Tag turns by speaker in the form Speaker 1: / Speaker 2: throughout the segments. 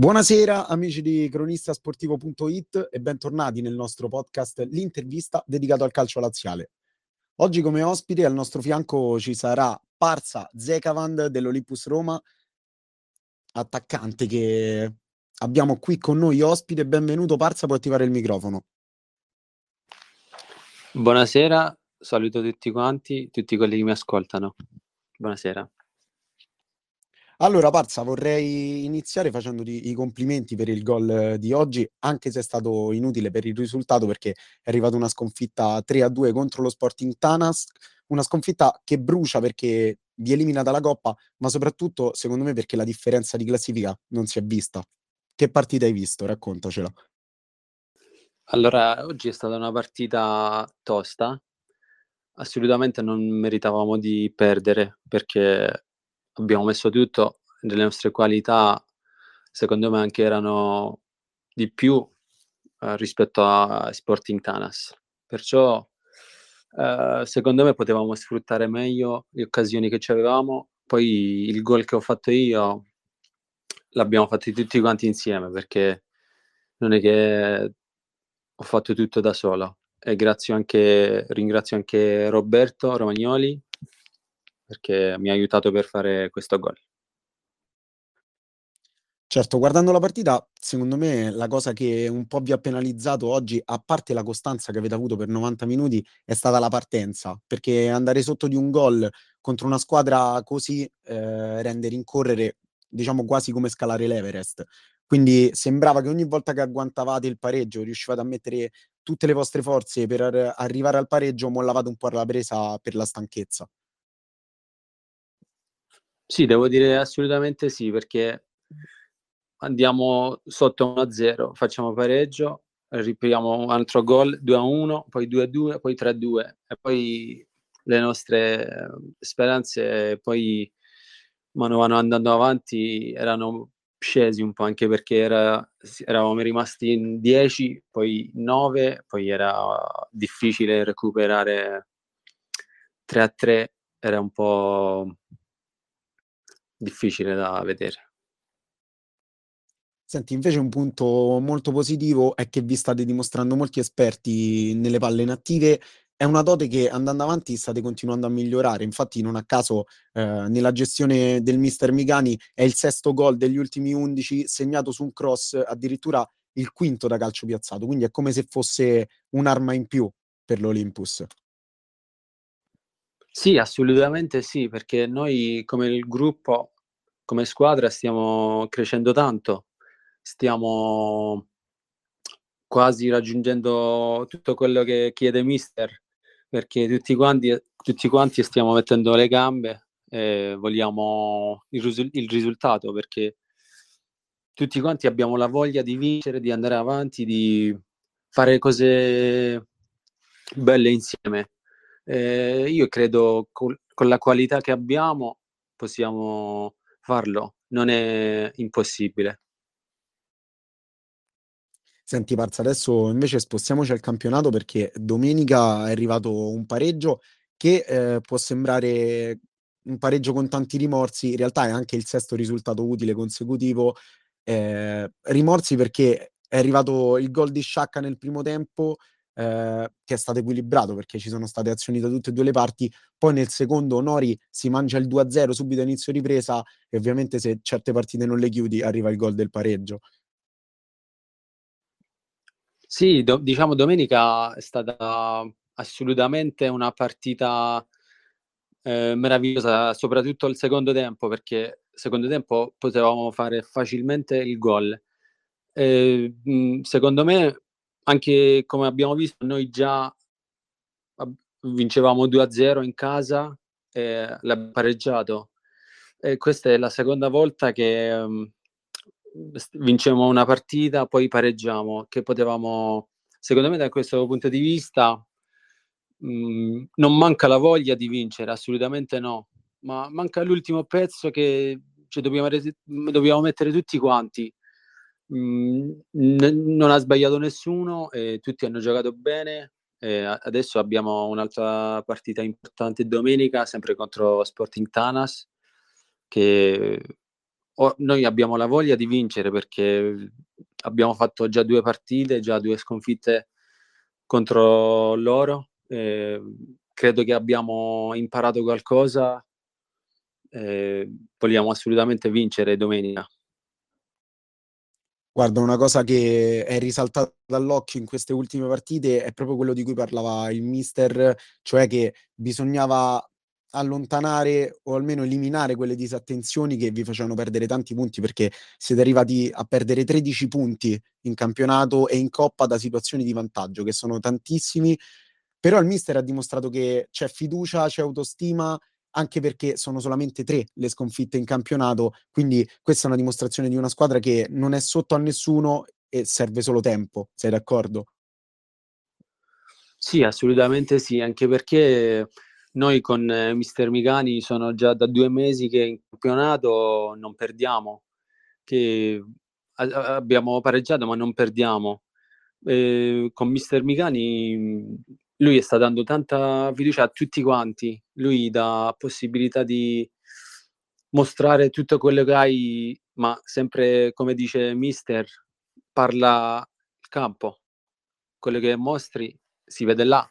Speaker 1: Buonasera amici di cronistasportivo.it e bentornati nel nostro podcast L'intervista dedicato al calcio laziale. Oggi come ospite al nostro fianco ci sarà Parsa Zekavand dell'Olympus Roma, attaccante che abbiamo qui con noi ospite. Benvenuto Parsa, puoi attivare il microfono.
Speaker 2: Buonasera, saluto tutti quanti, tutti quelli che mi ascoltano. Buonasera.
Speaker 1: Allora, Parza, vorrei iniziare facendoti i complimenti per il gol di oggi, anche se è stato inutile per il risultato, perché è arrivata una sconfitta 3-2 contro lo Sporting Tanas, una sconfitta che brucia perché vi elimina dalla Coppa, ma soprattutto, secondo me, perché la differenza di classifica non si è vista. Che partita hai visto? Raccontacela.
Speaker 2: Allora, oggi è stata una partita tosta, assolutamente non meritavamo di perdere perché abbiamo messo tutto, le nostre qualità secondo me anche erano di più eh, rispetto a Sporting Tanas. Perciò eh, secondo me potevamo sfruttare meglio le occasioni che ci avevamo. Poi il gol che ho fatto io l'abbiamo fatto tutti quanti insieme perché non è che ho fatto tutto da solo. E anche, ringrazio anche Roberto Romagnoli perché mi ha aiutato per fare questo gol.
Speaker 1: Certo, guardando la partita, secondo me la cosa che un po' vi ha penalizzato oggi, a parte la costanza che avete avuto per 90 minuti, è stata la partenza, perché andare sotto di un gol contro una squadra così eh, rende rincorrere, diciamo quasi come scalare l'Everest. Quindi sembrava che ogni volta che agguantavate il pareggio, riuscivate a mettere tutte le vostre forze per arrivare al pareggio, mollavate un po' la presa per la stanchezza.
Speaker 2: Sì, devo dire assolutamente sì, perché andiamo sotto 1-0, facciamo pareggio, ripriamo un altro gol 2-1, poi 2-2, poi 3-2 e poi le nostre speranze poi mano a mano andando avanti erano scesi un po' anche perché era, eravamo rimasti in 10, poi 9, poi era difficile recuperare 3-3, era un po' difficile da vedere.
Speaker 1: Senti, invece un punto molto positivo è che vi state dimostrando molti esperti nelle palle inattive. È una dote che andando avanti state continuando a migliorare. Infatti, non a caso, eh, nella gestione del mister Migani è il sesto gol degli ultimi 11 segnato su un cross, addirittura il quinto da calcio piazzato. Quindi è come se fosse un'arma in più per l'Olympus.
Speaker 2: Sì, assolutamente sì, perché noi come il gruppo, come squadra stiamo crescendo tanto, stiamo quasi raggiungendo tutto quello che chiede mister, perché tutti quanti, tutti quanti stiamo mettendo le gambe e vogliamo il, risul- il risultato, perché tutti quanti abbiamo la voglia di vincere, di andare avanti, di fare cose belle insieme. Eh, io credo col, con la qualità che abbiamo possiamo farlo, non è impossibile.
Speaker 1: Senti Parza, adesso invece spostiamoci al campionato perché domenica è arrivato un pareggio che eh, può sembrare un pareggio con tanti rimorsi, in realtà è anche il sesto risultato utile consecutivo. Eh, rimorsi perché è arrivato il gol di Sciacca nel primo tempo, eh, che è stato equilibrato perché ci sono state azioni da tutte e due le parti. Poi nel secondo Nori si mangia il 2-0 subito a inizio ripresa e ovviamente se certe partite non le chiudi arriva il gol del pareggio.
Speaker 2: Sì, do- diciamo domenica è stata assolutamente una partita eh, meravigliosa, soprattutto il secondo tempo, perché secondo tempo potevamo fare facilmente il gol. Eh, secondo me anche come abbiamo visto, noi già vincevamo 2-0 in casa e l'abbiamo pareggiato. E questa è la seconda volta che um, vinciamo una partita, poi pareggiamo, che potevamo, secondo me da questo punto di vista, um, non manca la voglia di vincere, assolutamente no, ma manca l'ultimo pezzo che cioè, dobbiamo, dobbiamo mettere tutti quanti Mhmm, n- non ha sbagliato nessuno e tutti hanno giocato bene. E adesso abbiamo un'altra partita importante domenica, sempre contro Sporting Tanas, che o, noi abbiamo la voglia di vincere perché abbiamo fatto già due partite, già due sconfitte contro loro. Eh, credo che abbiamo imparato qualcosa. Eh, vogliamo assolutamente vincere domenica.
Speaker 1: Guarda, una cosa che è risaltata dall'occhio in queste ultime partite è proprio quello di cui parlava il mister, cioè che bisognava allontanare o almeno eliminare quelle disattenzioni che vi facevano perdere tanti punti perché siete arrivati a perdere 13 punti in campionato e in coppa da situazioni di vantaggio che sono tantissimi. Però il mister ha dimostrato che c'è fiducia, c'è autostima anche perché sono solamente tre le sconfitte in campionato, quindi questa è una dimostrazione di una squadra che non è sotto a nessuno e serve solo tempo, sei d'accordo?
Speaker 2: Sì, assolutamente sì, anche perché noi con eh, mister Migani sono già da due mesi che in campionato non perdiamo, che abbiamo pareggiato ma non perdiamo. E con mister Migani lui sta dando tanta fiducia a tutti quanti, lui dà possibilità di mostrare tutto quello che hai, ma sempre come dice mister, parla il campo, quello che mostri si vede là.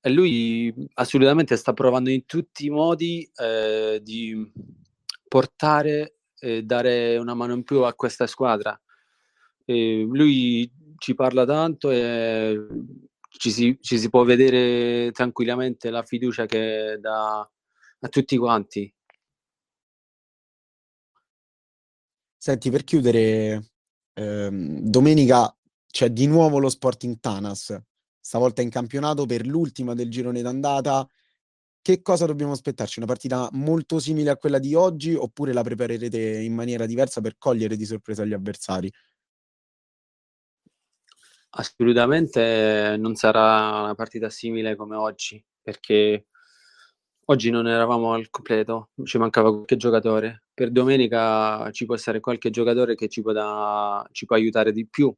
Speaker 2: E lui assolutamente sta provando in tutti i modi eh, di portare e dare una mano in più a questa squadra. E lui ci parla tanto e ci si, ci si, può vedere tranquillamente la fiducia che dà a tutti quanti.
Speaker 1: Senti, per chiudere, ehm, domenica c'è di nuovo lo Sporting Tanas, stavolta in campionato per l'ultima del girone d'andata. Che cosa dobbiamo aspettarci? Una partita molto simile a quella di oggi oppure la preparerete in maniera diversa per cogliere di sorpresa gli avversari?
Speaker 2: Assolutamente non sarà una partita simile come oggi, perché oggi non eravamo al completo, ci mancava qualche giocatore. Per domenica ci può essere qualche giocatore che ci può, da, ci può aiutare di più.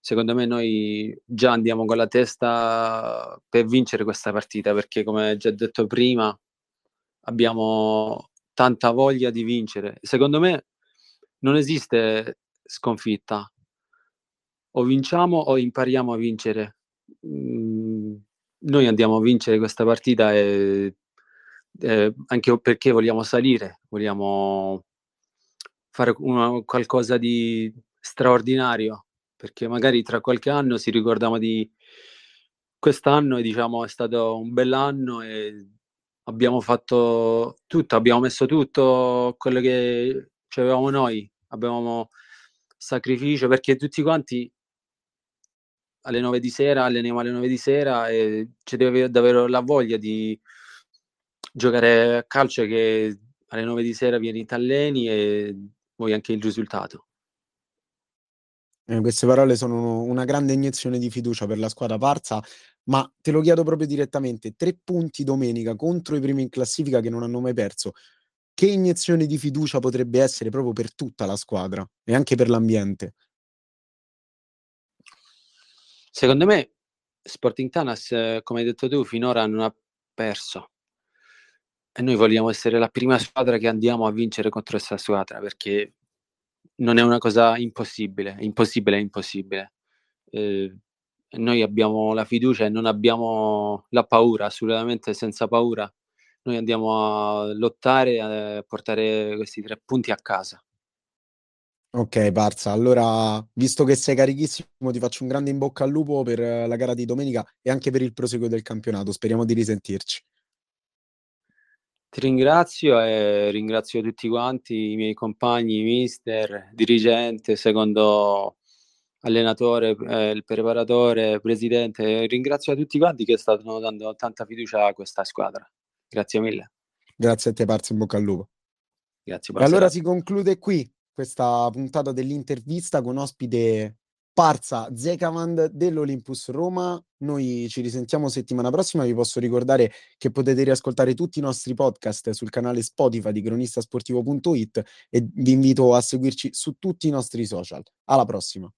Speaker 2: Secondo me noi già andiamo con la testa per vincere questa partita, perché come già detto prima abbiamo tanta voglia di vincere. Secondo me non esiste sconfitta, o vinciamo o impariamo a vincere. Mm, noi andiamo a vincere questa partita e, eh, anche perché vogliamo salire, vogliamo fare una, qualcosa di straordinario, perché magari tra qualche anno si ricordiamo di quest'anno e diciamo è stato un bell'anno e abbiamo fatto tutto, abbiamo messo tutto quello che avevamo noi, abbiamo sacrificio perché tutti quanti alle 9 di sera, alleniamo alle 9 di sera e ci deve davvero la voglia di giocare a calcio che alle 9 di sera vieni ti alleni e vuoi anche il risultato.
Speaker 1: Eh, queste parole sono una grande iniezione di fiducia per la squadra Parza, ma te lo chiedo proprio direttamente, tre punti domenica contro i primi in classifica che non hanno mai perso. Che iniezione di fiducia potrebbe essere proprio per tutta la squadra e anche per l'ambiente?
Speaker 2: Secondo me Sporting Tanas, come hai detto tu, finora non ha perso. E noi vogliamo essere la prima squadra che andiamo a vincere contro questa squadra perché non è una cosa impossibile, impossibile è impossibile. Eh, noi abbiamo la fiducia e non abbiamo la paura, assolutamente senza paura. Noi andiamo a lottare a portare questi tre punti a casa.
Speaker 1: Ok, Parza. Allora, visto che sei carichissimo, ti faccio un grande in bocca al lupo per la gara di domenica e anche per il proseguo del campionato. Speriamo di risentirci.
Speaker 2: Ti ringrazio e ringrazio tutti quanti, i miei compagni, mister, dirigente, secondo allenatore, eh, il preparatore, presidente. Ringrazio a tutti quanti che stanno dando tanta fiducia a questa squadra. Grazie mille.
Speaker 1: Grazie a te, Parza, in bocca al lupo.
Speaker 2: Grazie.
Speaker 1: E allora si conclude qui questa puntata dell'intervista con ospite Parza Zekavand dell'Olympus Roma. Noi ci risentiamo settimana prossima. Vi posso ricordare che potete riascoltare tutti i nostri podcast sul canale Spotify di cronistasportivo.it e vi invito a seguirci su tutti i nostri social. Alla prossima.